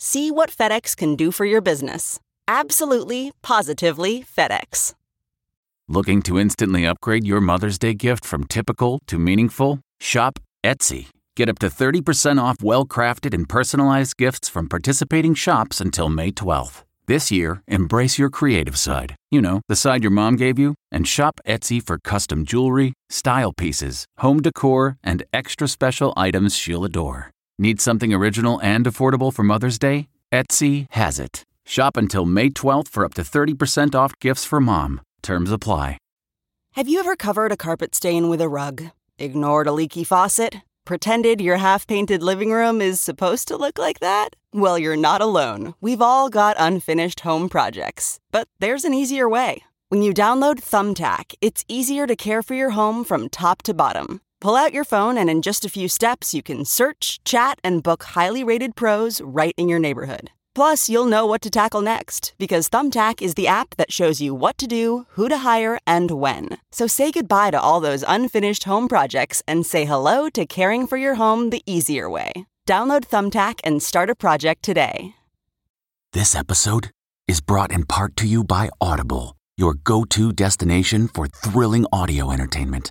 See what FedEx can do for your business. Absolutely, positively FedEx. Looking to instantly upgrade your Mother's Day gift from typical to meaningful? Shop Etsy. Get up to 30% off well crafted and personalized gifts from participating shops until May 12th. This year, embrace your creative side. You know, the side your mom gave you, and shop Etsy for custom jewelry, style pieces, home decor, and extra special items she'll adore. Need something original and affordable for Mother's Day? Etsy has it. Shop until May 12th for up to 30% off gifts for mom. Terms apply. Have you ever covered a carpet stain with a rug? Ignored a leaky faucet? Pretended your half painted living room is supposed to look like that? Well, you're not alone. We've all got unfinished home projects. But there's an easier way. When you download Thumbtack, it's easier to care for your home from top to bottom. Pull out your phone, and in just a few steps, you can search, chat, and book highly rated pros right in your neighborhood. Plus, you'll know what to tackle next because Thumbtack is the app that shows you what to do, who to hire, and when. So say goodbye to all those unfinished home projects and say hello to caring for your home the easier way. Download Thumbtack and start a project today. This episode is brought in part to you by Audible, your go to destination for thrilling audio entertainment.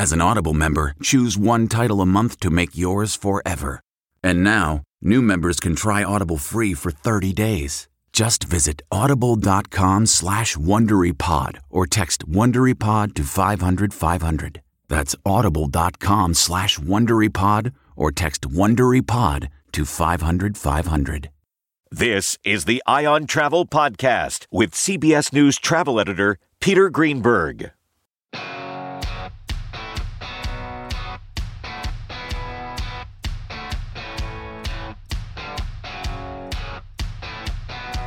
as an Audible member, choose one title a month to make yours forever. And now, new members can try Audible free for 30 days. Just visit audible.com slash WonderyPod or text WonderyPod to 500 500. That's audible.com slash WonderyPod or text WonderyPod to 500 500. This is the Eye on Travel Podcast with CBS News travel editor Peter Greenberg.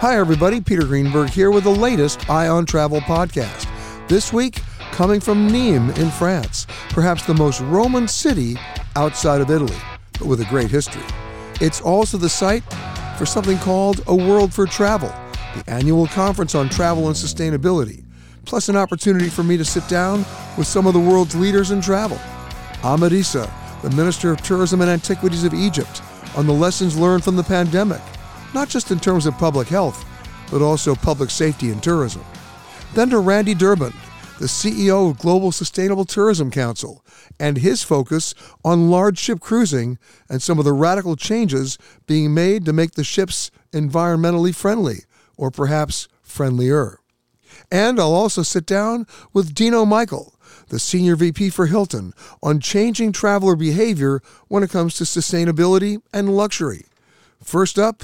Hi, everybody. Peter Greenberg here with the latest Eye on Travel podcast. This week, coming from Nîmes in France, perhaps the most Roman city outside of Italy, but with a great history. It's also the site for something called A World for Travel, the annual conference on travel and sustainability, plus an opportunity for me to sit down with some of the world's leaders in travel. Ahmed the Minister of Tourism and Antiquities of Egypt, on the lessons learned from the pandemic not just in terms of public health, but also public safety and tourism. Then to Randy Durband, the CEO of Global Sustainable Tourism Council, and his focus on large ship cruising and some of the radical changes being made to make the ships environmentally friendly, or perhaps friendlier. And I'll also sit down with Dino Michael, the Senior VP for Hilton, on changing traveler behavior when it comes to sustainability and luxury. First up,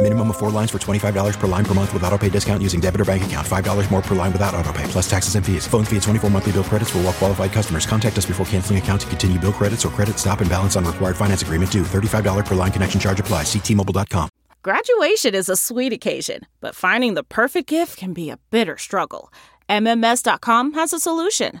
Minimum of four lines for $25 per line per month with auto pay discount using debit or bank account. $5 more per line without auto pay, plus taxes and fees. Phone fee at 24 monthly bill credits for all well qualified customers. Contact us before canceling account to continue bill credits or credit stop and balance on required finance agreement due. $35 per line connection charge apply. Ctmobile.com. Graduation is a sweet occasion, but finding the perfect gift can be a bitter struggle. MMS.com has a solution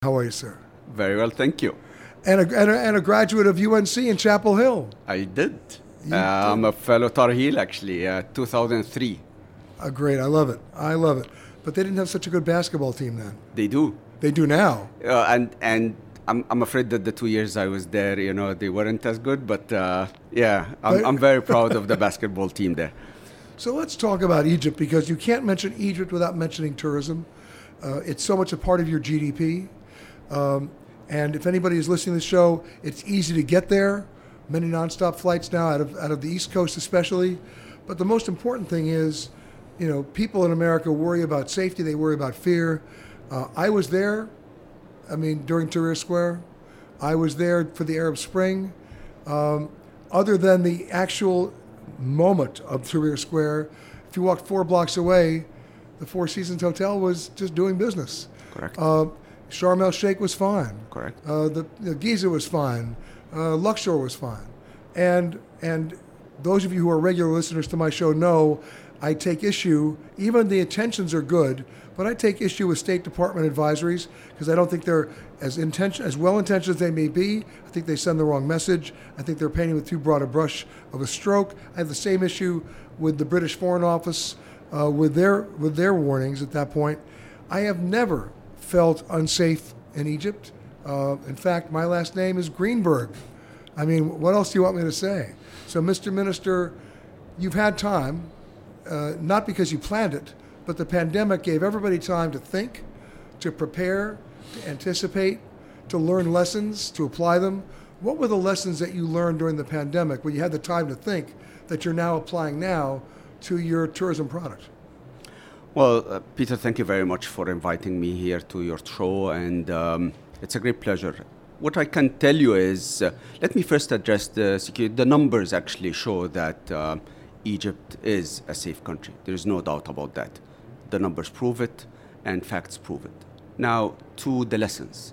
How are you, sir? Very well, thank you. And a, and a, and a graduate of UNC in Chapel Hill. I did. Uh, I'm a fellow Tar Heel, actually, uh, 2003. Uh, great, I love it. I love it. But they didn't have such a good basketball team then. They do. They do now. Uh, and and I'm, I'm afraid that the two years I was there, you know, they weren't as good. But uh, yeah, I'm, I'm very proud of the basketball team there. So let's talk about Egypt because you can't mention Egypt without mentioning tourism. Uh, it's so much a part of your GDP. Um, and if anybody is listening to the show, it's easy to get there. Many nonstop flights now out of out of the East Coast, especially. But the most important thing is, you know, people in America worry about safety. They worry about fear. Uh, I was there. I mean, during Tahrir Square, I was there for the Arab Spring. Um, other than the actual moment of Tahrir Square, if you walked four blocks away, the Four Seasons Hotel was just doing business. Correct. Uh, Sharm el Sheikh was fine. Correct. Uh, the, the Giza was fine. Uh, Luxor was fine. And and those of you who are regular listeners to my show know I take issue. Even the intentions are good, but I take issue with State Department advisories because I don't think they're as intention as well intentioned as they may be. I think they send the wrong message. I think they're painting with too broad a brush of a stroke. I have the same issue with the British Foreign Office uh, with their with their warnings at that point. I have never felt unsafe in Egypt. Uh, in fact, my last name is Greenberg. I mean, what else do you want me to say? So, Mr. Minister, you've had time, uh, not because you planned it, but the pandemic gave everybody time to think, to prepare, to anticipate, to learn lessons, to apply them. What were the lessons that you learned during the pandemic when you had the time to think that you're now applying now to your tourism product? Well, uh, Peter, thank you very much for inviting me here to your show, and um, it's a great pleasure. What I can tell you is, uh, let me first address the security. The numbers actually show that uh, Egypt is a safe country. There is no doubt about that. The numbers prove it, and facts prove it. Now, to the lessons.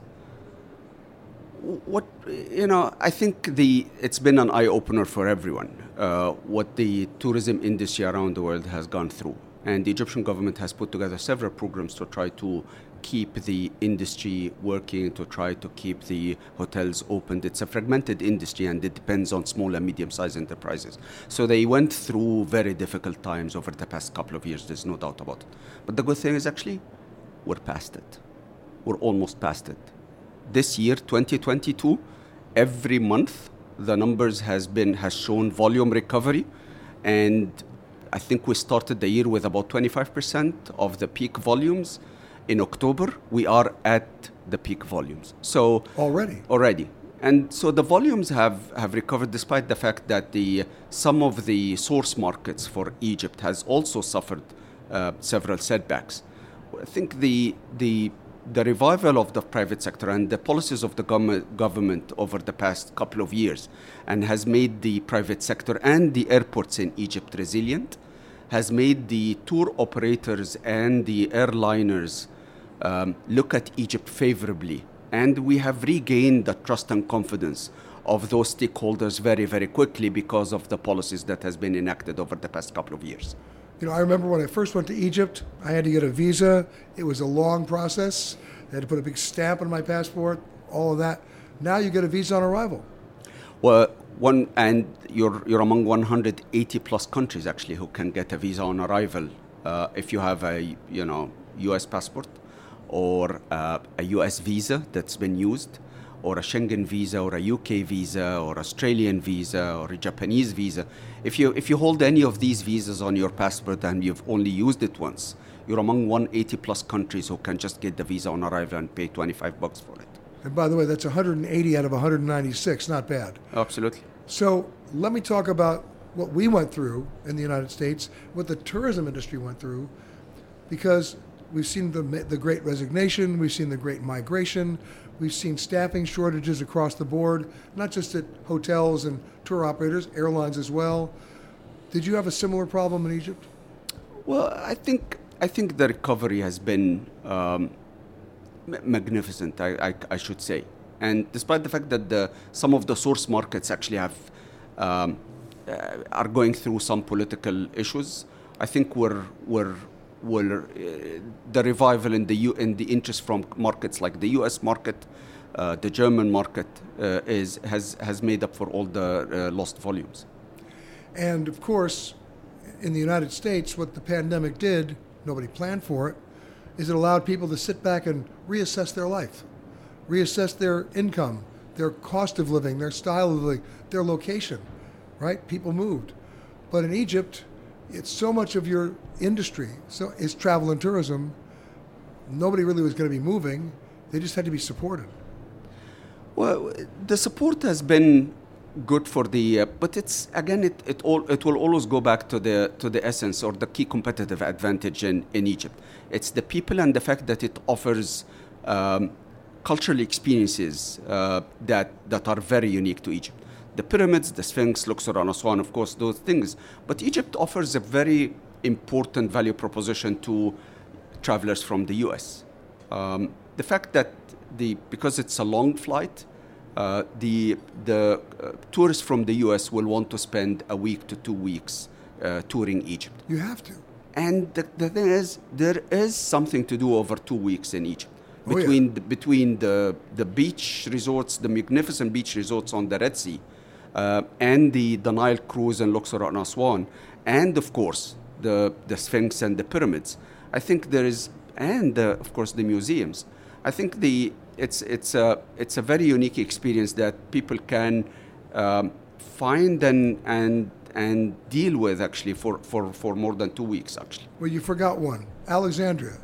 What you know, I think the it's been an eye opener for everyone. Uh, what the tourism industry around the world has gone through and the Egyptian government has put together several programs to try to keep the industry working, to try to keep the hotels open. It's a fragmented industry and it depends on small and medium sized enterprises. So they went through very difficult times over the past couple of years, there's no doubt about it. But the good thing is actually, we're past it. We're almost past it. This year, 2022, every month, the numbers has been has shown volume recovery and I think we started the year with about 25% of the peak volumes. In October, we are at the peak volumes. So already, already, and so the volumes have, have recovered despite the fact that the some of the source markets for Egypt has also suffered uh, several setbacks. I think the the the revival of the private sector and the policies of the government over the past couple of years and has made the private sector and the airports in Egypt resilient has made the tour operators and the airliners um, look at Egypt favorably. And we have regained the trust and confidence of those stakeholders very, very quickly because of the policies that has been enacted over the past couple of years. You know, I remember when I first went to Egypt, I had to get a visa. It was a long process. I had to put a big stamp on my passport, all of that. Now you get a visa on arrival. Well, one and you're you're among 180 plus countries actually who can get a visa on arrival uh, if you have a you know U.S. passport or uh, a U.S. visa that's been used or a Schengen visa or a UK visa or Australian visa or a Japanese visa. If you if you hold any of these visas on your passport and you've only used it once, you're among 180 plus countries who can just get the visa on arrival and pay 25 bucks for it. And by the way, that's 180 out of 196. Not bad. Absolutely. So let me talk about what we went through in the United States, what the tourism industry went through, because we've seen the, the great resignation, we've seen the great migration, we've seen staffing shortages across the board, not just at hotels and tour operators, airlines as well. Did you have a similar problem in Egypt? Well, I think I think the recovery has been um, magnificent, I, I, I, should say. And despite the fact that the, some of the source markets actually have um, uh, are going through some political issues, I think we're, we're, we're uh, the revival in the U, in the interest from markets like the U.S. market, uh, the German market uh, is has has made up for all the uh, lost volumes. And of course, in the United States, what the pandemic did, nobody planned for it, is it allowed people to sit back and reassess their life, reassess their income, their cost of living, their style of living, their location, right? People moved. But in Egypt, it's so much of your industry so is travel and tourism. Nobody really was going to be moving. They just had to be supported. Well, the support has been good for the, uh, but it's again, it, it all it will always go back to the to the essence or the key competitive advantage in in Egypt. It's the people and the fact that it offers um, cultural experiences uh, that that are very unique to Egypt. The pyramids, the Sphinx, Luxor, and Aswan, of course, those things. But Egypt offers a very important value proposition to travelers from the U.S. Um, the fact that the because it's a long flight uh, the the uh, tourists from the U.S. will want to spend a week to two weeks uh, touring Egypt. You have to. And the, the thing is, there is something to do over two weeks in Egypt. Between, oh, yeah. the, between the, the beach resorts, the magnificent beach resorts on the Red Sea, uh, and the, the Nile cruise in Luxor and Aswan, and of course the, the Sphinx and the pyramids. I think there is, and uh, of course the museums. I think the it's it's a it's a very unique experience that people can um, find and and and deal with actually for, for, for more than two weeks actually. Well, you forgot one, Alexandria,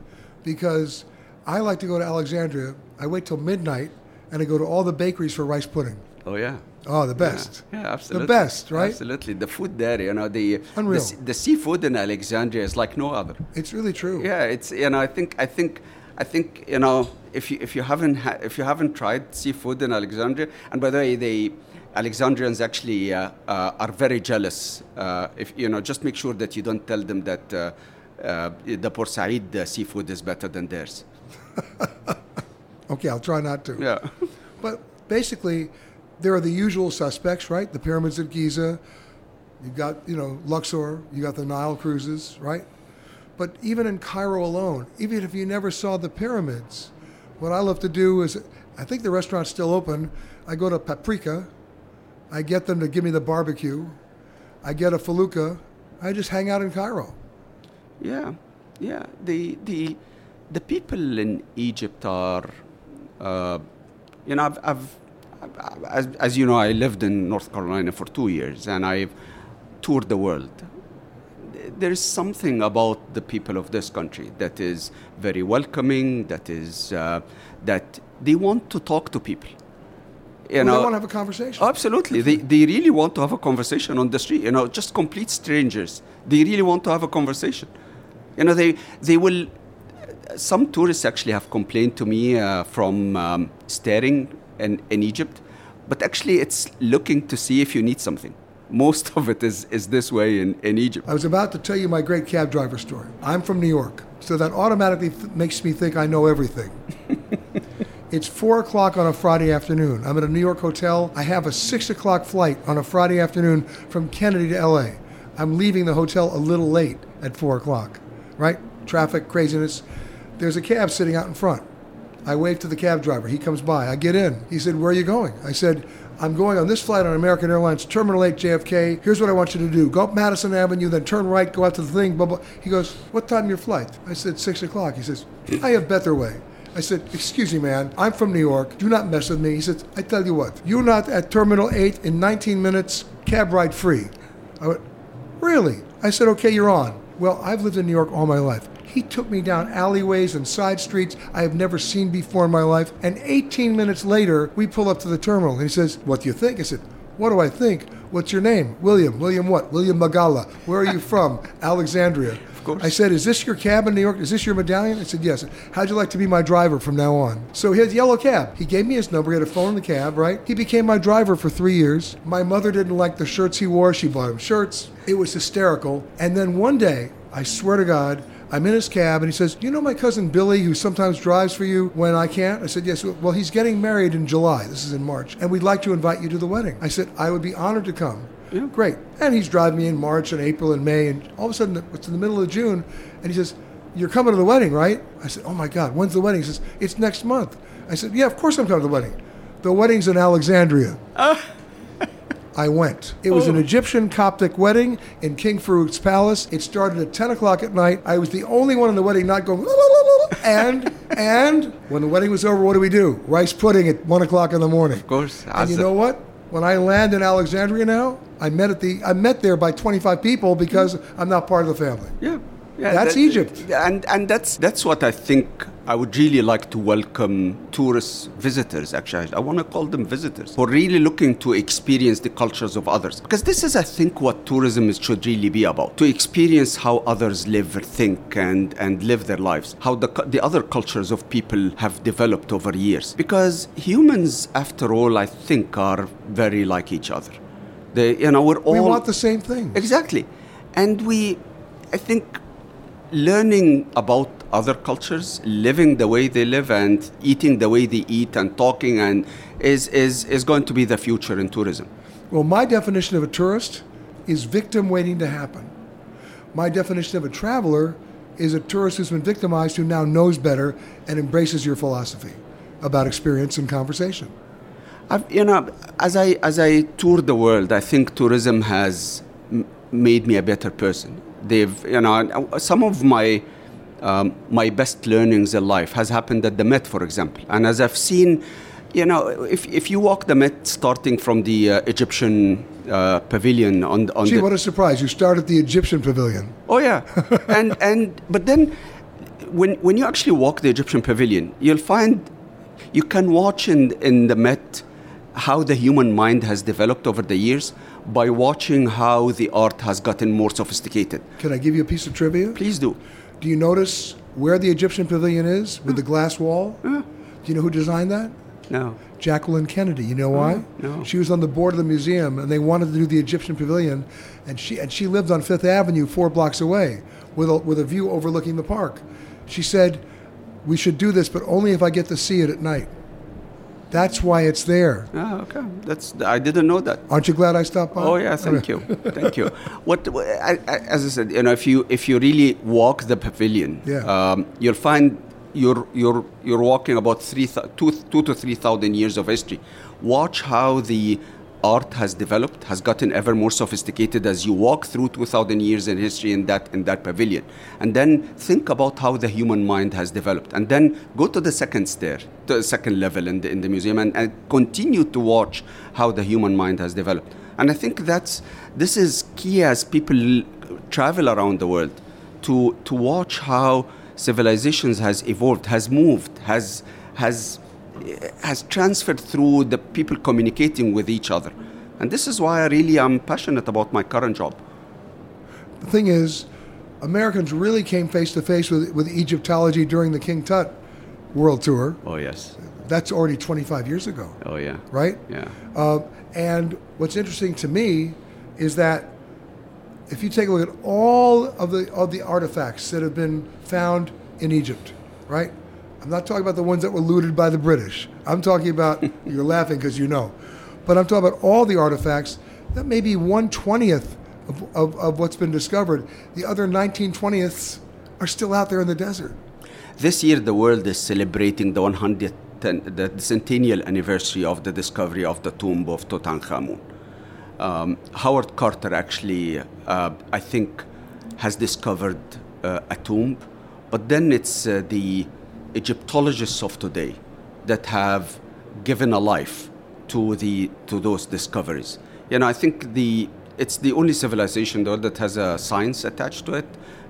because I like to go to Alexandria. I wait till midnight and I go to all the bakeries for rice pudding. Oh yeah. Oh, the best. Yeah, yeah absolutely. The best, right? Absolutely. The food there, you know, the, Unreal. the the seafood in Alexandria is like no other. It's really true. Yeah, it's you know, I think I think I think you know if you if you haven't ha- if you haven't tried seafood in Alexandria, and by the way, the Alexandrians actually uh, uh, are very jealous. Uh, if you know, just make sure that you don't tell them that uh, uh, the Port Said uh, seafood is better than theirs. okay, I'll try not to. Yeah, but basically, there are the usual suspects, right? The pyramids at Giza. You've got you know Luxor. You got the Nile cruises, right? But even in Cairo alone, even if you never saw the pyramids, what I love to do is, I think the restaurant's still open. I go to Paprika, I get them to give me the barbecue, I get a felucca, I just hang out in Cairo. Yeah, yeah. The the the people in Egypt are, uh, you know, I've, I've as, as you know, I lived in North Carolina for two years, and I've toured the world there is something about the people of this country that is very welcoming, that is uh, that they want to talk to people. You well, know, they want to have a conversation. Absolutely, they they really want to have a conversation on the street. You know, just complete strangers. They really want to have a conversation. You know, they they will. Some tourists actually have complained to me uh, from um, staring in, in Egypt, but actually it's looking to see if you need something most of it is, is this way in, in Egypt. I was about to tell you my great cab driver story. I'm from New York, so that automatically th- makes me think I know everything. it's four o'clock on a Friday afternoon. I'm at a New York hotel. I have a six o'clock flight on a Friday afternoon from Kennedy to LA. I'm leaving the hotel a little late at four o'clock, right? Traffic, craziness. There's a cab sitting out in front. I wave to the cab driver. He comes by. I get in. He said, Where are you going? I said, I'm going on this flight on American Airlines, Terminal 8 JFK. Here's what I want you to do. Go up Madison Avenue, then turn right, go out to the thing, blah, blah. He goes, What time your flight? I said, 6 o'clock. He says, I have better way. I said, Excuse me, man. I'm from New York. Do not mess with me. He said, I tell you what, you're not at Terminal 8 in 19 minutes, cab ride free. I went, Really? I said, Okay, you're on. Well, I've lived in New York all my life. He took me down alleyways and side streets I have never seen before in my life. And 18 minutes later, we pull up to the terminal. And he says, What do you think? I said, What do I think? What's your name? William. William what? William Magala. Where are you from? Alexandria. Of course. I said, Is this your cab in New York? Is this your medallion? I said, Yes. How'd you like to be my driver from now on? So he had a yellow cab. He gave me his number. He had a phone in the cab, right? He became my driver for three years. My mother didn't like the shirts he wore. She bought him shirts. It was hysterical. And then one day, I swear to God, I'm in his cab and he says, You know my cousin Billy who sometimes drives for you when I can't? I said, Yes. Well, he's getting married in July. This is in March. And we'd like to invite you to the wedding. I said, I would be honored to come. Yeah. Great. And he's driving me in March and April and May. And all of a sudden, it's in the middle of June. And he says, You're coming to the wedding, right? I said, Oh my God, when's the wedding? He says, It's next month. I said, Yeah, of course I'm coming to the wedding. The wedding's in Alexandria. Oh. I went. It was an oh. Egyptian Coptic wedding in King Farouk's palace. It started at 10 o'clock at night. I was the only one in the wedding not going, and, and when the wedding was over, what do we do? Rice pudding at 1 o'clock in the morning. Of course. And you know what? When I land in Alexandria now, I met at the I met there by 25 people because mm. I'm not part of the family. Yeah. Yeah, That's that- Egypt. and and that's that's what I think I would really like to welcome tourists, visitors. Actually, I want to call them visitors who are really looking to experience the cultures of others. Because this is, I think, what tourism should really be about: to experience how others live, think, and and live their lives. How the the other cultures of people have developed over years. Because humans, after all, I think, are very like each other. They, you know, we're all We want the same thing. Exactly. And we, I think, learning about other cultures, living the way they live, and eating the way they eat, and talking, and is, is, is going to be the future in tourism. Well, my definition of a tourist is victim waiting to happen. My definition of a traveler is a tourist who's been victimized who now knows better and embraces your philosophy about experience and conversation. I've, you know, as I as I tour the world, I think tourism has m- made me a better person. They've, you know, some of my um, my best learnings in life has happened at the Met, for example. And as I've seen, you know, if, if you walk the Met, starting from the uh, Egyptian uh, pavilion on on Gee, the what a surprise. You start at the Egyptian pavilion. Oh yeah, and and but then when when you actually walk the Egyptian pavilion, you'll find you can watch in in the Met how the human mind has developed over the years by watching how the art has gotten more sophisticated. Can I give you a piece of trivia? Please do. Do you notice where the Egyptian pavilion is with the glass wall? Mm. Mm. Do you know who designed that? No. Jacqueline Kennedy. You know mm, why? no. She was on the board of the museum, and they wanted to do the Egyptian pavilion, and she and she lived on Fifth Avenue, four blocks away, with a, with a view overlooking the park. She said, "We should do this, but only if I get to see it at night." That's why it's there. Ah, okay. That's I didn't know that. Aren't you glad I stopped by? Oh yeah, thank you, thank you. What I, I, as I said, you know, if you if you really walk the pavilion, Yeah. um, you'll find you're you're you're walking about three two two to three thousand years of history. Watch how the art has developed, has gotten ever more sophisticated as you walk through two thousand years in history in that in that pavilion, and then think about how the human mind has developed, and then go to the second stair, to the second level in the in the museum, and, and continue to watch how the human mind has developed. And I think that's this is key as people travel around the world to to watch how civilizations has evolved, has moved, has has has transferred through the people communicating with each other. And this is why I really am passionate about my current job. The thing is, Americans really came face to face with with Egyptology during the King Tut World Tour. Oh yes. That's already 25 years ago. Oh yeah. right? Yeah. Uh, and what's interesting to me is that if you take a look at all of the of the artifacts that have been found in Egypt, right? I'm not talking about the ones that were looted by the British. I'm talking about you're laughing because you know, but I'm talking about all the artifacts. That may be one twentieth of, of, of what's been discovered. The other 19 twentieths are still out there in the desert. this year the world is celebrating the 100th, the centennial anniversary of the discovery of the tomb of Tutankhamun. Um, Howard Carter actually, uh, I think, has discovered uh, a tomb, but then it's uh, the Egyptologists of today that have given a life to the to those discoveries. You know, I think the it's the only civilization though that has a science attached to it,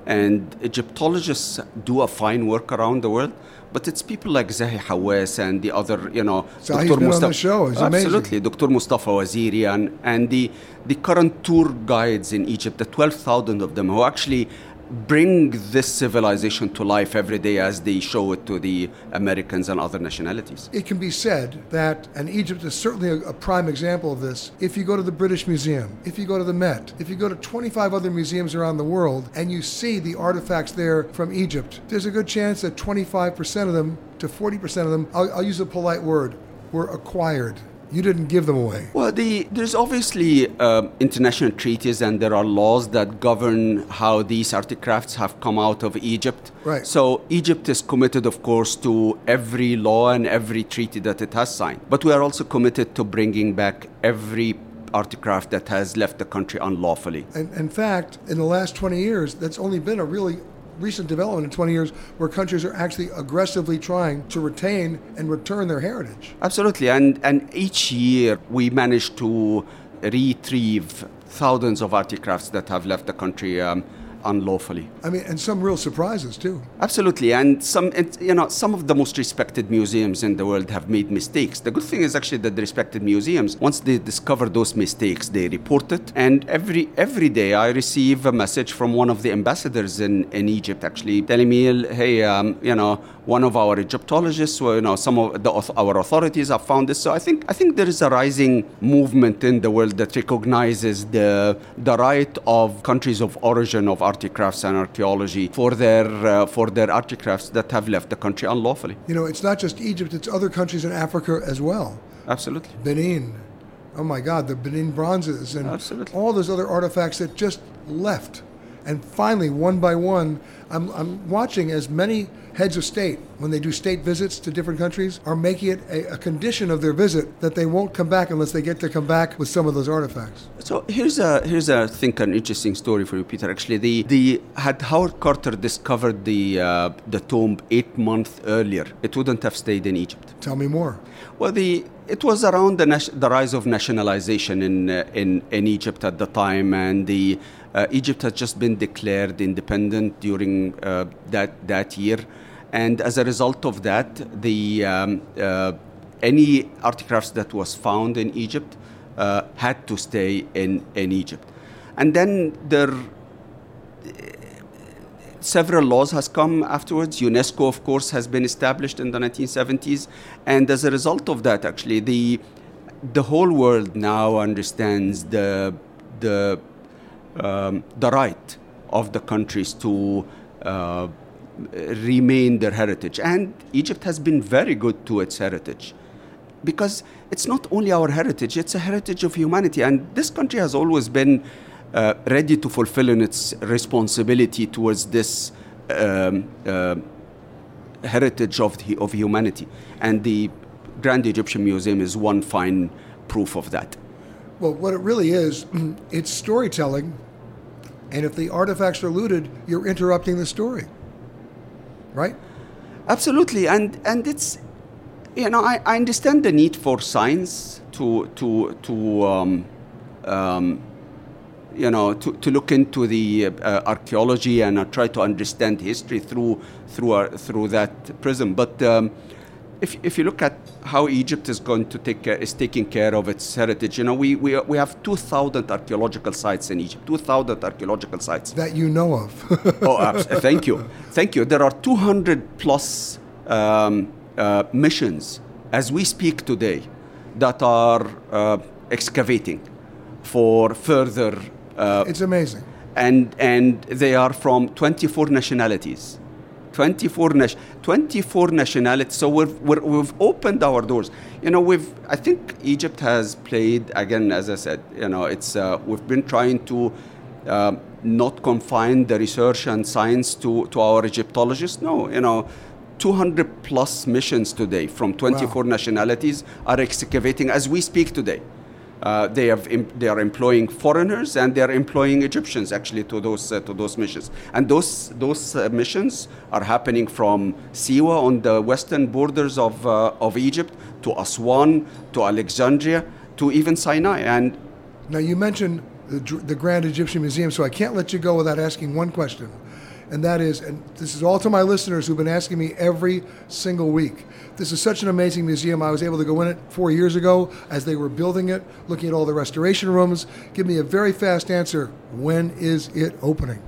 and Egyptologists do a fine work around the world. But it's people like Zahi Hawass and the other, you know, Zahi's Dr. Mustafa. on the show. Absolutely. Dr. Mustafa Waziri and, and the, the current tour guides in Egypt, the 12,000 of them who actually bring this civilization to life every day as they show it to the Americans and other nationalities. It can be said that, and Egypt is certainly a, a, prime example of this, if you go to the British Museum, if you go to the Met, if you go to 25 other museums around the world and you see the artifacts there from Egypt, there's a good chance that 25% of them to 40% of them, I'll, I'll use a polite word, were acquired you didn't give them away. Well, the, there's obviously uh, international treaties and there are laws that govern how these artifacts have come out of Egypt. Right. So Egypt is committed, of course, to every law and every treaty that it has signed. But we are also committed to bringing back every artifact that has left the country unlawfully. And in fact, in the last 20 years, that's only been a really recent development in 20 years where countries are actually aggressively trying to retain and return their heritage. Absolutely. And, and each year we manage to retrieve thousands of artifacts that have left the country. Um, unlawfully. I mean, and some real surprises too. Absolutely, and some you know some of the most respected museums in the world have made mistakes. The good thing is actually that the respected museums, once they discover those mistakes, they report it. And every every day I receive a message from one of the ambassadors in, in Egypt actually telling me, hey, um, you know, one of our Egyptologists, or, you know, some of the, our authorities have found this. So I think I think there is a rising movement in the world that recognizes the the right of countries of origin of artifacts and archaeology for their uh, for their artifacts that have left the country unlawfully. You know, it's not just Egypt; it's other countries in Africa as well. Absolutely. Benin. Oh my God, the Benin bronzes and Absolutely. all those other artifacts that just left. And finally, one by one, I'm, I'm watching as many heads of state, when they do state visits to different countries, are making it a, a, condition of their visit that they won't come back unless they get to come back with some of those artifacts. So here's a here's a I think an interesting story for you, Peter. Actually, the the had Howard Carter discovered the uh, the tomb eight months earlier, it wouldn't have stayed in Egypt. Tell me more. Well, the it was around the, the rise of nationalization in, uh, in in Egypt at the time, and the uh, Egypt has just been declared independent during uh, that that year, and as a result of that, the um, uh, any artifacts that was found in Egypt uh, had to stay in in Egypt, and then there several laws has come afterwards. UNESCO, of course, has been established in the 1970s, and as a result of that, actually, the the whole world now understands the the um, the right of the countries to uh, remain their heritage. And Egypt has been very good to its heritage because it's not only our heritage, it's a heritage of humanity. And this country has always been uh, ready to fulfill in its responsibility towards this um, uh, heritage of, the, of humanity. And the Grand Egyptian Museum is one fine proof of that. Well, what it really is, it's storytelling. And if the artifacts are looted, you're interrupting the story. Right? Absolutely. And, and it's, you know, I, I understand the need for science to, to, to um, um, you know, to, to look into the uh, archaeology and uh, try to understand history through, through, uh, through that prism. But um, if, if you look at how Egypt is going to take care, is taking care of its heritage, you know, we, we, we have 2,000 archaeological sites in Egypt, 2,000 archaeological sites. That you know of. oh, thank you. Thank you. There are 200 plus um, uh, missions as we speak today that are uh, excavating for further. Uh, it's amazing. And, and they are from 24 nationalities. 24, 24 nationalities. So we've, we have opened our doors. You know, we've, I think Egypt has played, again, as I said, you know, it's, uh, we've been trying to uh, not confine the research and science to, to our Egyptologists. No, you know, 200 plus missions today from 24 wow. nationalities are excavating as we speak today. Uh, they, have they are employing foreigners and they are employing Egyptians actually to those uh, to those missions. And those those uh, missions are happening from Siwa on the western borders of uh, of Egypt to Aswan to Alexandria to even Sinai. And now you mentioned the, the Grand Egyptian Museum, so I can't let you go without asking one question and that is, and this is all to my listeners who've been asking me every single week. This is such an amazing museum. I was able to go in it four years ago as they were building it, looking at all the restoration rooms. Give me a very fast answer. When is it opening?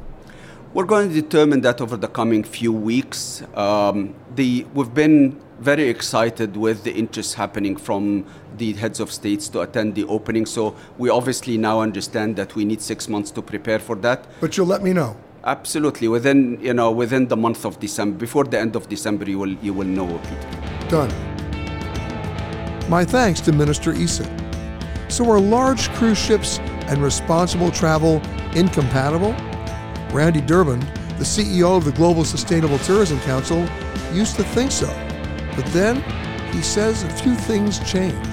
We're going to determine that over the coming few weeks. Um, the, we've been very excited with the interest happening from the heads of states to attend the opening. So we obviously now understand that we need six months to prepare for that. But you'll let me know. Absolutely. Within you know within the month of December, before the end of December, you will you will know, Peter. Done. My thanks to Minister Issa. So are large cruise ships and responsible travel incompatible? Randy Durband, the CEO of the Global Sustainable Tourism Council, used to think so. But then he says a few things changed.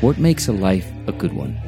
What makes a life a good one?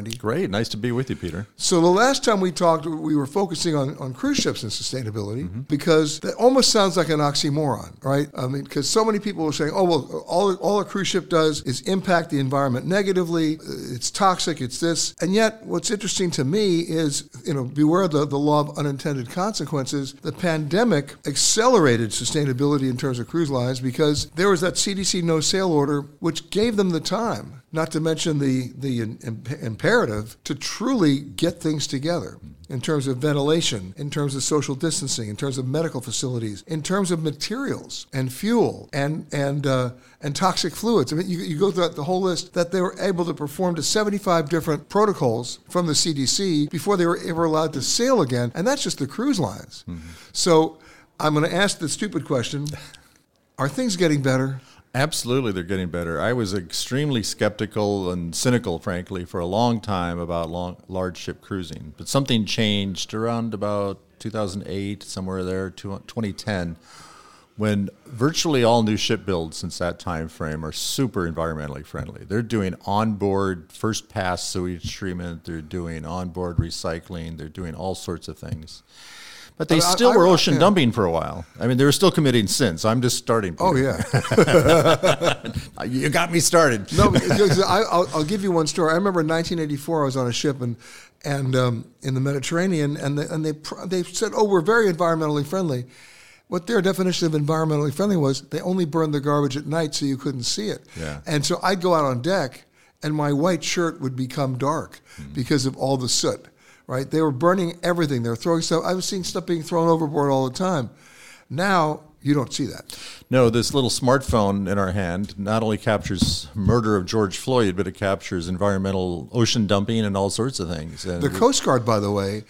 Randy? Great. Nice to be with you, Peter. So, the last time we talked, we were focusing on, on cruise ships and sustainability mm-hmm. because that almost sounds like an oxymoron, right? I mean, because so many people are saying, oh, well, all, all a cruise ship does is impact the environment negatively. It's toxic, it's this. And yet, what's interesting to me is, you know, beware the, the law of unintended consequences. The pandemic accelerated sustainability in terms of cruise lines because there was that CDC no sail order, which gave them the time not to mention the, the imperative to truly get things together in terms of ventilation, in terms of social distancing, in terms of medical facilities, in terms of materials and fuel and, and, uh, and toxic fluids. I mean, you, you go through the whole list that they were able to perform to 75 different protocols from the CDC before they were ever allowed to sail again. And that's just the cruise lines. Mm-hmm. So I'm going to ask the stupid question Are things getting better? Absolutely, they're getting better. I was extremely skeptical and cynical, frankly, for a long time about long, large ship cruising. But something changed around about 2008, somewhere there, 2010, when virtually all new ship builds since that time frame are super environmentally friendly. They're doing onboard first pass sewage treatment, they're doing onboard recycling, they're doing all sorts of things. But they still I, were ocean yeah. dumping for a while. I mean, they were still committing sins. I'm just starting. Oh yeah, you got me started. no, I, will give you one story. I remember in 1984, I was on a ship and and um, in the Mediterranean, and they, and they they said, "Oh, we're very environmentally friendly." What their definition of environmentally friendly was, they only burned the garbage at night so you couldn't see it. Yeah. And so I'd go out on deck, and my white shirt would become dark mm. because of all the soot right? They were burning everything. They were throwing stuff. I was seeing stuff being thrown overboard all the time. Now you don't see that. No, this little smartphone in our hand not only captures murder of George Floyd, but it captures environmental ocean dumping and all sorts of things. And the Coast Guard, by the way,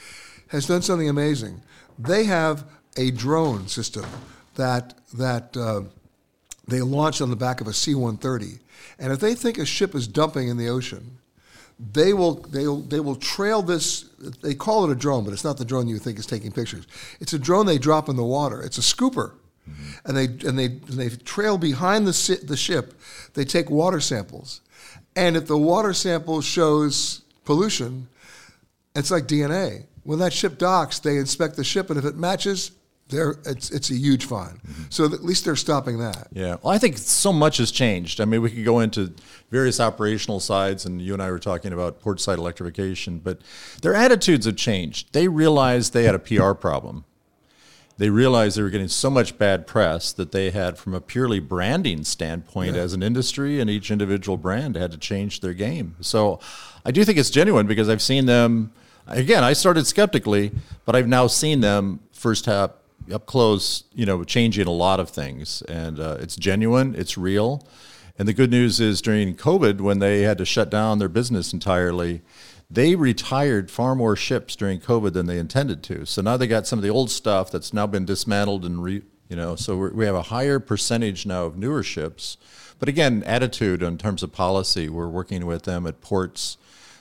has done something amazing. They have a drone system that that uh, they launched on the back of a C-130, and if they think a ship is dumping in the ocean, they will they will they will trail this. They call it a drone, but it's not the drone you think is taking pictures. It's a drone they drop in the water. It's a scooper, mm-hmm. and they and they and they trail behind the the ship. They take water samples, and if the water sample shows pollution, it's like DNA. when that ship docks, they inspect the ship, and if it matches, there it's it's a huge fine. Mm-hmm. So at least they're stopping that. Yeah. Well, I think so much has changed. I mean, we could go into various operational sides, and you and I were talking about port side electrification, but their attitudes have changed. They realized they had a PR problem. They realized they were getting so much bad press that they had, from a purely branding standpoint, Yeah. as an industry, and each individual brand had to change their game. So I do think it's genuine because I've seen them. Again, I started skeptically, but I've now seen them first half up close, you know, changing a lot of things, and uh, it's genuine, it's real. And the good news is during COVID, when they had to shut down their business entirely, they retired far more ships during COVID than they intended to. So now they got some of the old stuff that's now been dismantled and re, you know, so we have a higher percentage now of newer ships. But again, attitude in terms of policy, we're working with them at ports,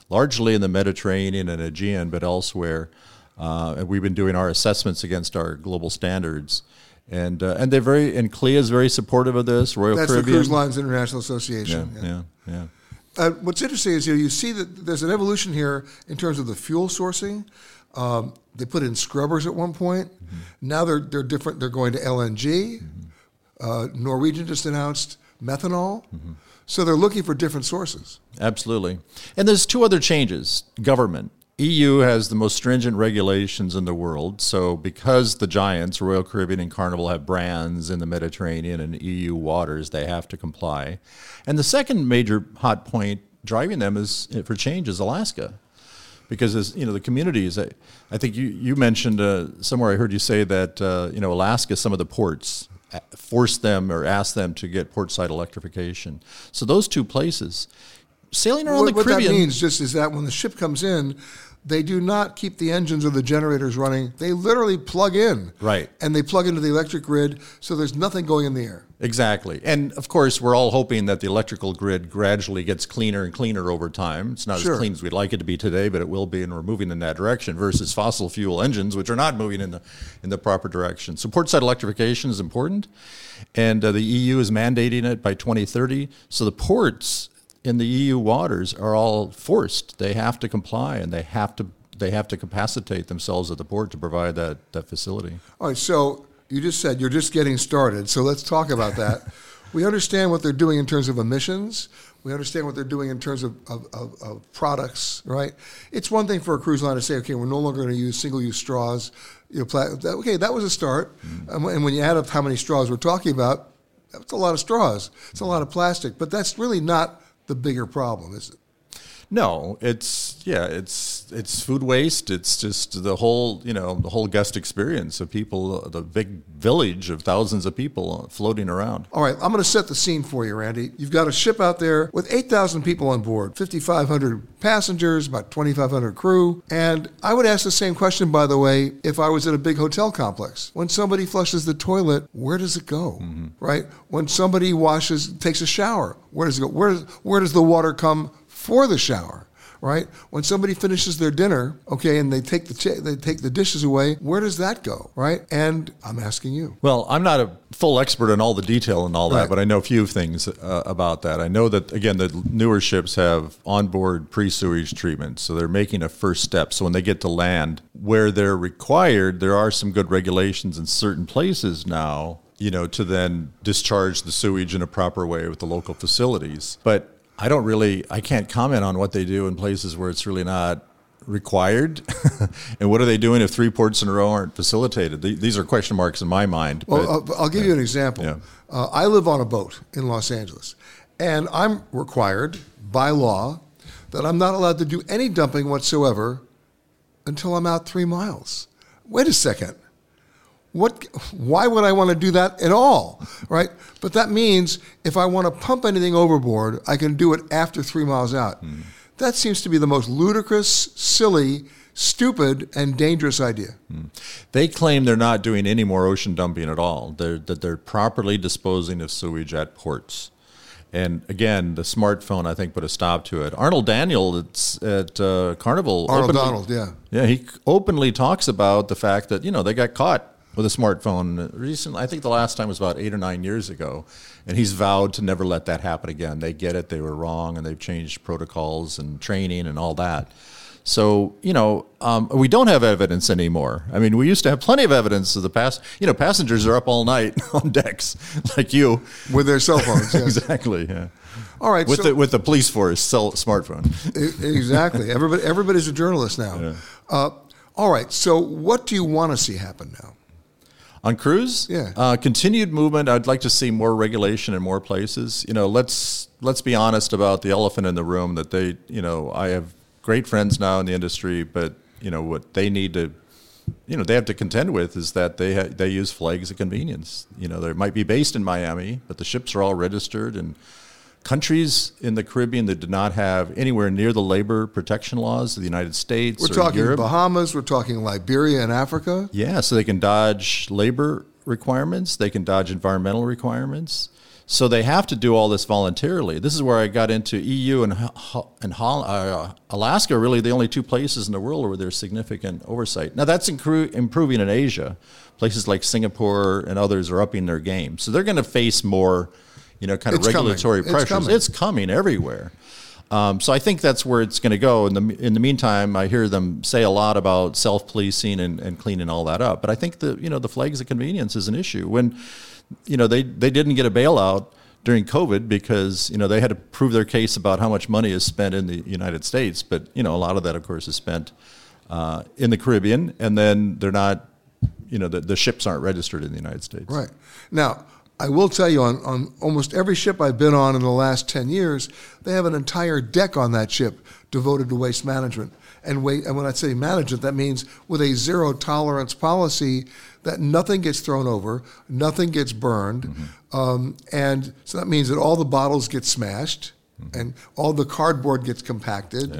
largely in the Mediterranean and Aegean, but elsewhere. Uh, and we've been doing our assessments against our global standards. And, uh, and they're very, and CLIA is very supportive of this, Royal That's Caribbean. the Cruise Lines International Association. Yeah, yeah, yeah. Uh, what's interesting is you, know, you see that there's an evolution here in terms of the fuel sourcing. Um, they put in scrubbers at one point. Now they're they're different. They're going to LNG. Uh, Norwegian just announced methanol. So they're looking for different sources. Absolutely. And there's two other changes. Government. EU has the most stringent regulations in the world. So because the giants, Royal Caribbean and Carnival, have brands in the Mediterranean and EU waters, they have to comply. And the second major hot point driving them is for change is Alaska. Because as you know, the communities. I, I think you you mentioned uh, somewhere. I heard you say that uh, you know Alaska. Some of the ports uh, forced them or asked them to get port side electrification. So those two places, sailing around what, the what Caribbean. that means just is that when the ship comes in, they do not keep the engines or the generators running. They literally plug in. Right. And they plug into the electric grid, so there's nothing going in the air. Exactly. And of course, we're all hoping that the electrical grid gradually gets cleaner and cleaner over time. It's not Sure. as clean as we'd like it to be today, but it will be, and we're moving in that direction versus fossil fuel engines, which are not moving in the, in the proper direction. So, port side electrification is important, and uh, the EU is mandating it by 2030. So, the ports in the EU waters are all forced. They have to comply and they have to. They have to capacitate themselves at the port to provide that, that facility. All right, so you just said you're just getting started, so let's talk about that. we understand what they're doing in terms of emissions. We understand what they're doing in terms of, of, of, of products, right? It's one thing for a cruise line to say, okay, we're no longer going to use single-use straws. You know, pla- that, okay, that was a start. And when- And when you add up how many straws we're talking about, that's a lot of straws. It's a lot of plastic, but that's really not the bigger problem, is it? No, it's yeah, it's it's food waste. It's just the whole you know the whole guest experience of people, the big village of thousands of people floating around. All right, I'm going to set the scene for you, Randy. You've got a ship out there with 8,000 people on board, 5,500 passengers, about 2,500 crew. And I would ask the same question, by the way, if I was at a big hotel complex. When somebody flushes the toilet, where does it go? Mm-hmm. Right? When somebody washes, takes a shower, where does it go? Where, where does the water come for the shower? Right when somebody finishes their dinner, okay, and they take the they take the dishes away, where does that go? Right, and I'm asking you. Well, I'm not a full expert in all the detail and all that, Right. but I know a few things uh, about that. I know that again, the newer ships have onboard pre-sewage treatment, so they're making a first step. So when they get to land, where they're required, there are some good regulations in certain places now. You know, to then discharge the sewage in a proper way with the local facilities, but. I don't really, I can't comment on what they do in places where it's really not required. and what are they doing if three ports in a row aren't facilitated? These are question marks in my mind. Well, but- I'll, give you an example. Uh, I live on a boat in Los Angeles, and I'm required by law that I'm not allowed to do any dumping whatsoever until I'm out three miles. Wait a second. What? Why would I want to do that at all? Right? But that means if I want to pump anything overboard, I can do it after three miles out. That seems to be the most ludicrous, silly, stupid, and dangerous idea. They claim they're not doing any more ocean dumping at all. They're, that they're properly disposing of sewage at ports. And again, the smartphone, I think, put a stop to it. Arnold Daniel it's at uh, Carnival. Arnold Donald, yeah. Yeah, he openly talks about the fact that, you know, they got caught with a smartphone recently. I think the last time was about eight or nine years ago. And he's vowed to never let that happen again. They get it, they were wrong, and they've changed protocols and training and all that. So, you know, um, we don't have evidence anymore. I mean, we used to have plenty of evidence of the past. You know, passengers are up all night on decks, like you, with their cell phones. yes. exactly. Yeah. All right. With so- the with the police force cell smartphone. Exactly. Everybody, everybody's a journalist now. Uh, all right. So, what do you want to see happen now? On cruise, Yeah. uh, continued movement. I'd like to see more regulation in more places. You know, let's let's be honest about the elephant in the room. That they, you know, I have great friends now in the industry, but you know what they need to, you know, they have to contend with is that they ha- they use flags of convenience. You know, they might be based in Miami, but the ships are all registered and. Countries in the Caribbean that do not have anywhere near the labor protection laws of the United States We're talking Europe, Bahamas. We're talking Liberia and Africa. yeah, so they can dodge labor requirements, they can dodge environmental requirements. So they have to do all this voluntarily. This is where I got into EU and and uh, Alaska. Are really the only two places in the world where there's significant oversight. Now that's incru- improving in Asia. Places like Singapore and others are upping their game. So they're going to face more, you know, kind of It's coming. regulatory It's pressures. coming. It's coming everywhere. Um, so I think that's where it's going to go. In the in the meantime, I hear them say a lot about self policing and, and cleaning all that up. But I think the you know the flags of convenience is an issue. When you know they they didn't get a bailout during COVID because you know they had to prove their case about how much money is spent in the United States. But you know a lot of that, of course, is spent uh, in the Caribbean, and then they're not. You know the, the ships aren't registered in the United States. Right. Now, I will tell you on, on almost every ship I've been on in the last 10 years, they have an entire deck on that ship devoted to waste management. And, wait, and when I say management, that means with a zero tolerance policy that nothing gets thrown over, nothing gets burned. Um, and so that means that all the bottles get smashed and all the cardboard gets compacted.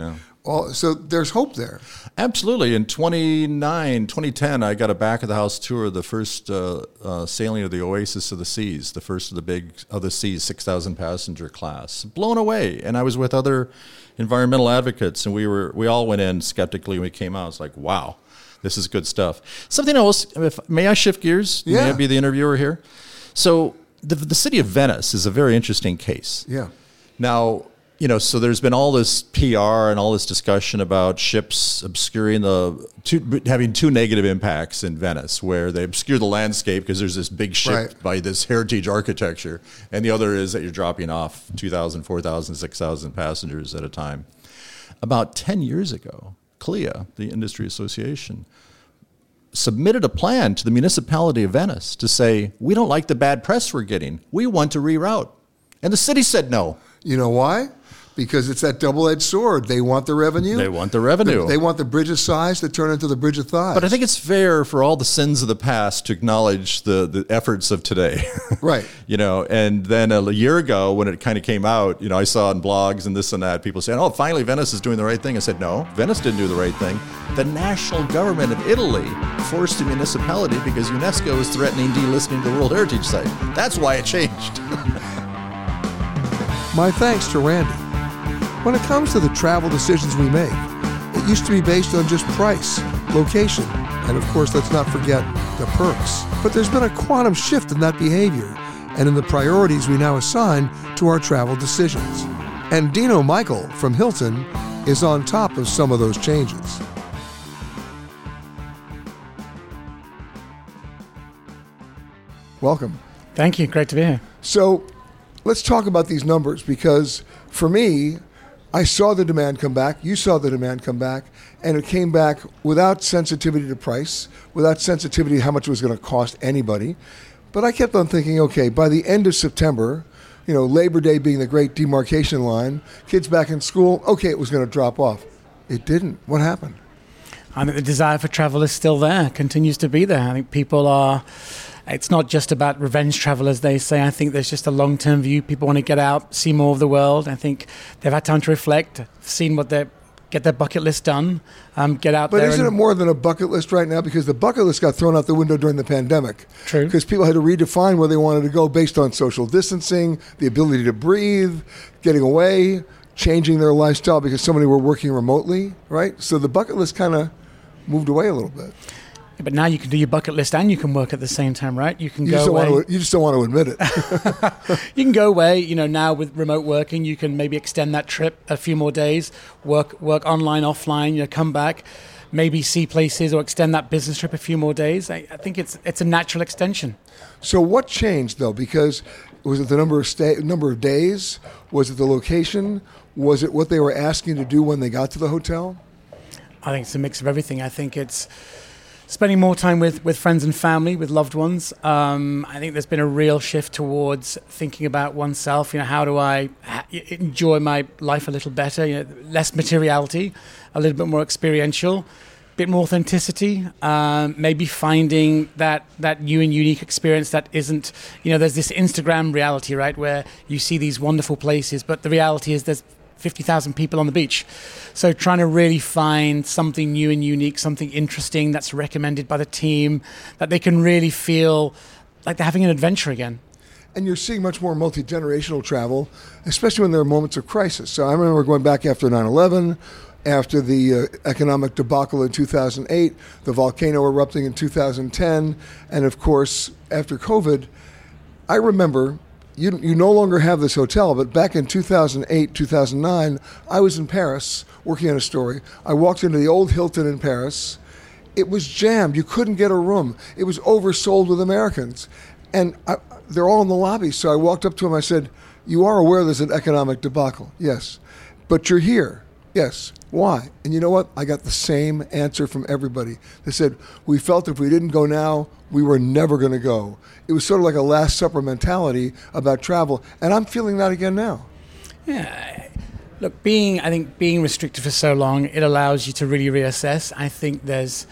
All, so there's hope there. Absolutely. In 29, 2010, I got a back of the house tour of the first uh, uh, sailing of the Oasis of the Seas, the first of the big of the seas, 6,000 passenger class. Blown away. And I was with other environmental advocates, and we were we all went in skeptically, and we came out. It's like, wow, this is good stuff. Something else. If may I shift gears? May I Yeah. be the interviewer here? So the the city of Venice is a very interesting case. Yeah. Now, you know, so there's been all this PR and all this discussion about ships obscuring the two, having two negative impacts in Venice, where they obscure the landscape because there's this big ship Right. by this heritage architecture, and the other is that you're dropping off 2,000, 4,000, 6,000 passengers at a time. About 10 years ago, CLIA, the industry association, submitted a plan to the municipality of Venice to say, we don't like the bad press we're getting. We want to reroute. And the city said no. You know why? Because it's that double-edged sword. They want the revenue. They want the revenue. They want the Bridge of Sighs to turn into the bridge of thighs. But I think it's fair for all the sins of the past to acknowledge the, the efforts of today. Right. you know, and then a year ago when it kind of came out, you know, I saw in blogs and this and that, people saying, oh, finally Venice is doing the right thing. I said, no, Venice didn't do the right thing. The national government of Italy forced a municipality because UNESCO is threatening delisting the World Heritage Site. That's why it changed. My thanks to Randy. When it comes to the travel decisions we make, it used to be based on just price, location, and of course, let's not forget the perks. But there's been a quantum shift in that behavior and in the priorities we now assign to our travel decisions. And Dino Michael from Hilton is on top of some of those changes. Welcome. Thank you. Great to be here. So let's talk about these numbers because for me, I saw the demand come back. You saw the demand come back, and it came back without sensitivity to price, without sensitivity to how much it was going to cost anybody. But I kept on thinking, okay, by the end of September, you know, Labor Day being the great demarcation line, kids back in school, okay, it was going to drop off. It didn't. What happened? I think the desire for travel is still there, continues to be there. I think people are. It's not just about revenge travel, as they say. I think there's just a long term view. People want to get out, see more of the world. I think they've had time to reflect, seen what they get their bucket list done, um, get out there. But isn't it more than a bucket list right now? Because the bucket list got thrown out the window during the pandemic. True. Because people had to redefine where they wanted to go based on social distancing, the ability to breathe, getting away, changing their lifestyle because so many were working remotely, right? So the bucket list kind of moved away a little bit. But now you can do your bucket list and you can work at the same time, right? You can You go away. to, you just don't want to admit it. you can go away. You know, now with remote working, you can maybe extend that trip a few more days. Work work online, offline. You know, come back, maybe see places or extend that business trip a few more days. I, I think it's it's a natural extension. So what changed though? Because was it the number of stay, number of days? Was it the location? Was it what they were asking to do when they got to the hotel? I think it's a mix of everything. I think it's spending more time with, with friends and family, with loved ones. Um, I think there's been a real shift towards thinking about oneself. You know, how do I ha- enjoy my life a little better? You know, less materiality, a little bit more experiential, a bit more authenticity. Um, maybe finding that that new and unique experience that isn't. You know, there's this Instagram reality, right, where you see these wonderful places, but the reality is there's 50,000 people on the beach. So trying to really find something new and unique, something interesting that's recommended by the team, that they can really feel like they're having an adventure again. And you're seeing much more multi generational travel, especially when there are moments of crisis. So I remember going back after 9 11, after the uh, economic debacle in 2008, the volcano erupting in 2010, and of course, after COVID. I remember you, you no longer have this hotel, but back in 2008, 2009, I was in Paris working on a story. I walked into the old Hilton in Paris. It was jammed. You couldn't get a room. It was oversold with Americans. And I, they're all in the lobby. So I walked up to them. I said, You are aware there's an economic debacle? Yes. But you're here? Yes. Why? And you know what? I got the same answer from everybody. They said, We felt if we didn't go now, we were never going to go. It was sort of like a Last Supper mentality about travel. And I'm feeling that again now. Yeah. Look, being I think being restricted for so long, it allows you to really reassess. I think there's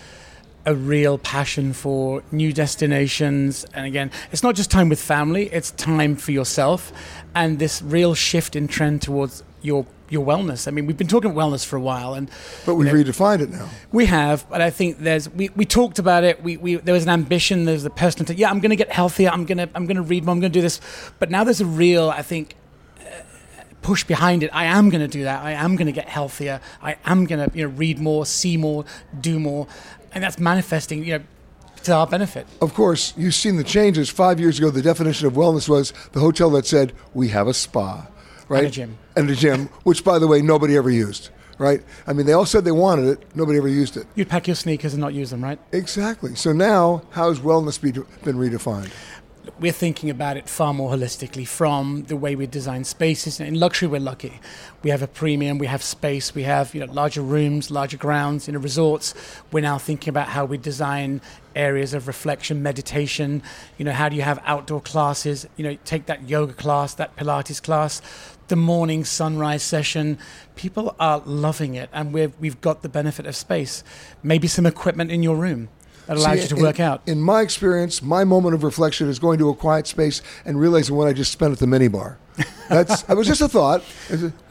a real passion for new destinations, and again, it's not just time with family; it's time for yourself, and this real shift in trend towards your your wellness. I mean, we've been talking about wellness for a while, and but we've you know, redefined it now. We have, but I think there's we, we talked about it. We, we there was an ambition. There's the personal. T- yeah, I'm going to get healthier. I'm going to I'm going to read more. I'm going to do this. But now there's a real, I think, uh, push behind it. I am going to do that. I am going to get healthier. I am going to you know read more, see more, do more, and that's manifesting you know to our benefit. Of course, you've seen the changes. Five years ago, the definition of wellness was the hotel that said we have a spa, right, and a gym, and a gym, which by the way nobody ever used. Right? I mean, they all said they wanted it. Nobody ever used it. You'd pack your sneakers and not use them, right? Exactly. So now, how has wellness be, been redefined? we're thinking about it far more holistically from the way we design spaces. In luxury, we're lucky. We have a premium, we have space, we have you know larger rooms, larger grounds. In a resorts, we're now thinking about how we design areas of reflection, meditation. You know, how do you have outdoor classes? You know, take that yoga class, that Pilates class, the morning sunrise session. People are loving it, and we've we've got the benefit of space. Maybe some equipment in your room that allows See, you to in, work out. In my experience, my moment of reflection is going to a quiet space and realizing what I just spent at the minibar. That's it was just a thought.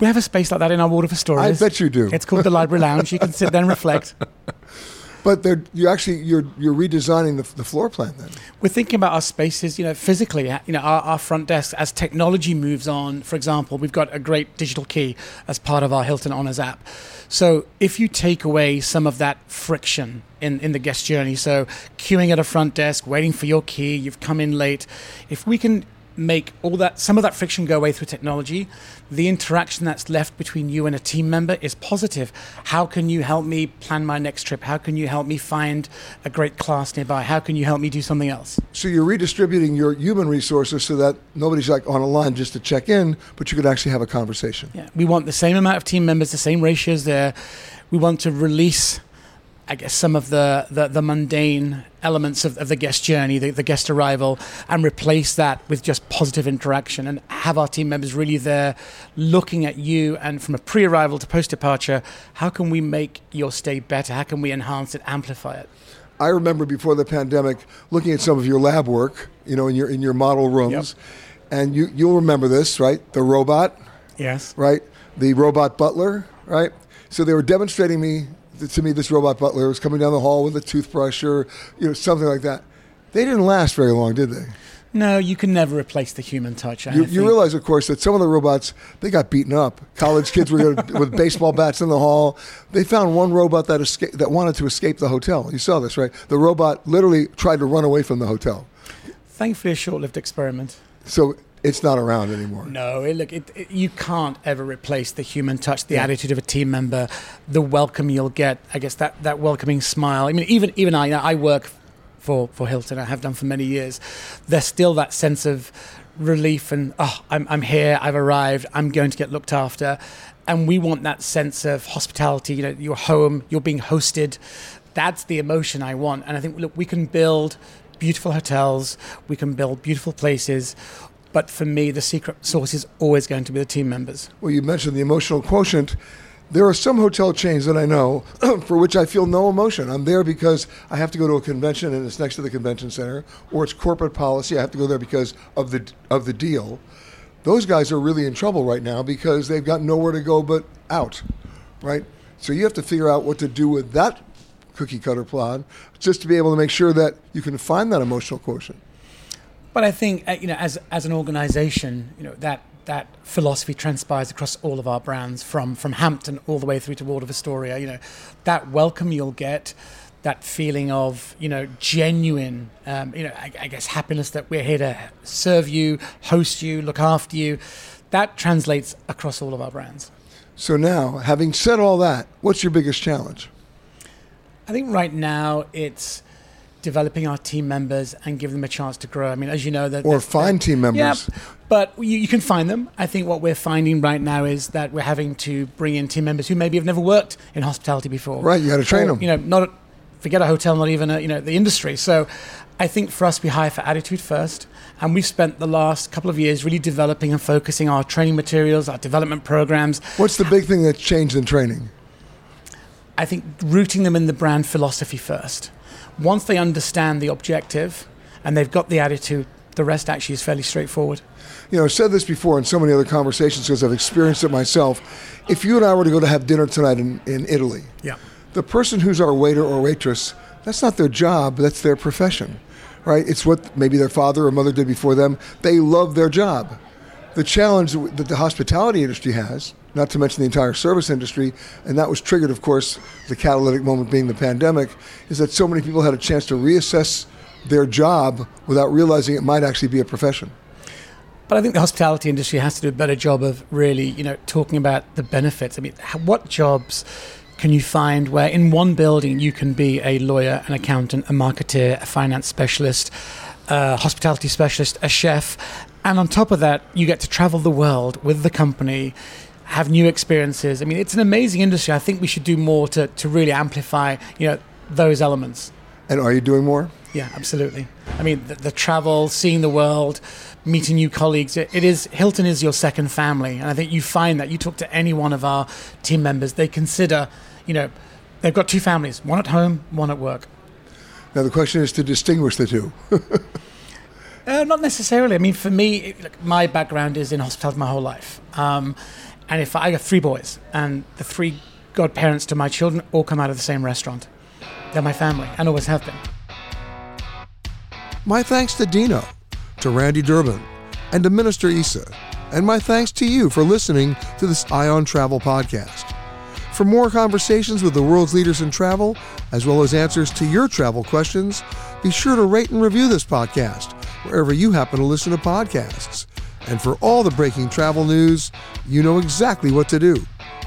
We have a space like that in our Waldorf Astorias. I bet you do. It's called the Library Lounge. You can sit there and reflect. But you actually you're you're redesigning the, the floor plan then. We're thinking about our spaces, you know, physically. You know, our, our front desk as technology moves on. For example, we've got a great digital key as part of our Hilton Honors app. So if you take away some of that friction in, in the guest journey, so queuing at a front desk, waiting for your key, you've come in late, if we can make all that some of that friction go away through technology. The interaction that's left between you and a team member is positive. How can you help me plan my next trip? How can you help me find a great class nearby? How can you help me do something else? So you're redistributing your human resources so that nobody's like on a line just to check in but you could actually have a conversation. Yeah. We want the same amount of team members the same ratios there. We want to release I guess some of the, the, the mundane elements of, of the guest journey, the, the, guest arrival, and replace that with just positive interaction and have our team members really there looking at you and from a pre arrival to post departure, how can we make your stay better? How can we enhance it, amplify it? I remember before the pandemic looking at some of your lab work, you know, in your in your model rooms, yep. and you you'll remember this, right? The robot, yes, right? The robot butler, right? So they were demonstrating me to me, this robot butler was coming down the hall with a toothbrush or you know something like that. They didn't last very long, did they? No, you can never replace the human touch. You, you, realize, of course, that some of the robots they got beaten up. College kids were with baseball bats in the hall. They found one robot that esca- that wanted to escape the hotel. You saw this, right? The robot literally tried to run away from the hotel. Thankfully, a short-lived experiment. So it's not around anymore. No, it, look, it, it, you can't ever replace the human touch, the yeah. attitude of a team member, the welcome you'll get. I guess that, that welcoming smile. I mean, even even I, you know, I work for, for Hilton. I have done for many years. There's still that sense of relief and, oh, I'm, I'm here, I've arrived, I'm going to get looked after. And we want that sense of hospitality. You know, you're home, you're being hosted. That's the emotion I want. And I think, look, we can build beautiful hotels, we can build beautiful places. But for me, the secret sauce is always going to be the team members. Well, you mentioned the emotional quotient. There are some hotel chains that I know for which I feel no emotion. I'm there because I have to go to a convention and it's next to the convention center, or it's corporate policy. I have to go there because of the of the deal. Those guys are really in trouble right now because they've got nowhere to go but out, right? So you have to figure out what to do with that cookie cutter plan just to be able to make sure that you can find that emotional quotient. But I think uh, you know, as as an organization, you know that that philosophy transpires across all of our brands, from from Hampton all the way through to Waldorf Astoria. You know, that welcome you'll get, that feeling of you know genuine, um, you know, I, I, guess happiness that we're here to serve you, host you, look after you. That translates across all of our brands. So now, having said all that, what's your biggest challenge? I think right now it's developing our team members and give them a chance to grow. I mean, as you know, that or find team members. Yeah, but you, you, can find them. I think what we're finding right now is that we're having to bring in team members who maybe have never worked in hospitality before. Right, you got to train or, them. You know, not forget a hotel, not even a, you know the industry. So, I think for us, we hire for attitude first. And we've spent the last couple of years really developing and focusing our training materials, our development programs. What's the big thing that's changed in training? I think rooting them in the brand philosophy first once they understand the objective and they've got the attitude, the rest actually is fairly straightforward. You know, I've said this before in so many other conversations because I've experienced it myself. If you and I were to go to have dinner tonight in, in Italy, yeah. the person who's our waiter or waitress, that's not their job, that's their profession, right? It's what maybe their father or mother did before them. They love their job. The challenge that the hospitality industry has not to mention the entire service industry, and that was triggered, of course, the catalytic moment being the pandemic, is that so many people had a chance to reassess their job without realizing it might actually be a profession. But I think the hospitality industry has to do a better job of really, you know, talking about the benefits. I mean, what jobs can you find where in one building you can be a lawyer, an accountant, a marketer, a finance specialist, a hospitality specialist, a chef, and on top of that, you get to travel the world with the company have new experiences. I mean, it's an amazing industry. I think we should do more to, to really amplify, you know, those elements. And are you doing more? Yeah, absolutely. I mean, the, the travel, seeing the world, meeting new colleagues. It, it is Hilton is your second family, and I think you find that you talk to any one of our team members, they consider, you know, they've got two families, one at home, one at work. Now the question is to distinguish the two. uh, not necessarily. I mean, for me, look, my background is in hospitality my whole life. Um, and if I have three boys, and the three godparents to my children all come out of the same restaurant, they're my family and always have been. My thanks to Dino, to Randy Durband, and to Minister Issa. And my thanks to you for listening to this Eye on Travel podcast. For more conversations with the world's leaders in travel, as well as answers to your travel questions, be sure to rate and review this podcast wherever you happen to listen to podcasts. And for all the breaking travel news, you know exactly what to do.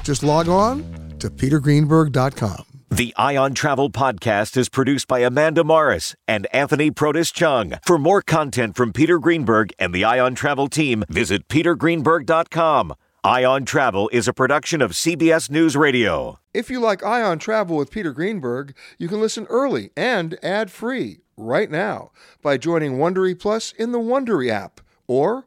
Just log on to petergreenberg.com. The Eye on Travel Podcast is produced by Amanda Morris and Anthony Protis Chung. For more content from Peter Greenberg and the Eye on Travel team, visit petergreenberg.com. Eye on Travel is a production of CBS News Radio. If you like Eye on Travel with Peter Greenberg, you can listen early and ad-free right now by joining Wondery Plus in the Wondery app or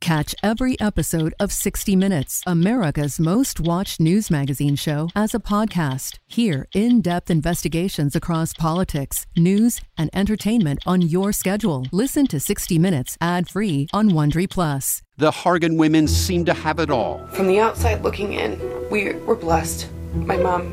Catch every episode of 60 Minutes, America's most watched news magazine show, as a podcast. Hear in depth investigations across politics, news, and entertainment on your schedule. Listen to 60 Minutes ad free on Wondery Plus. The Hargan women seem to have it all. From the outside looking in, we were blessed. My mom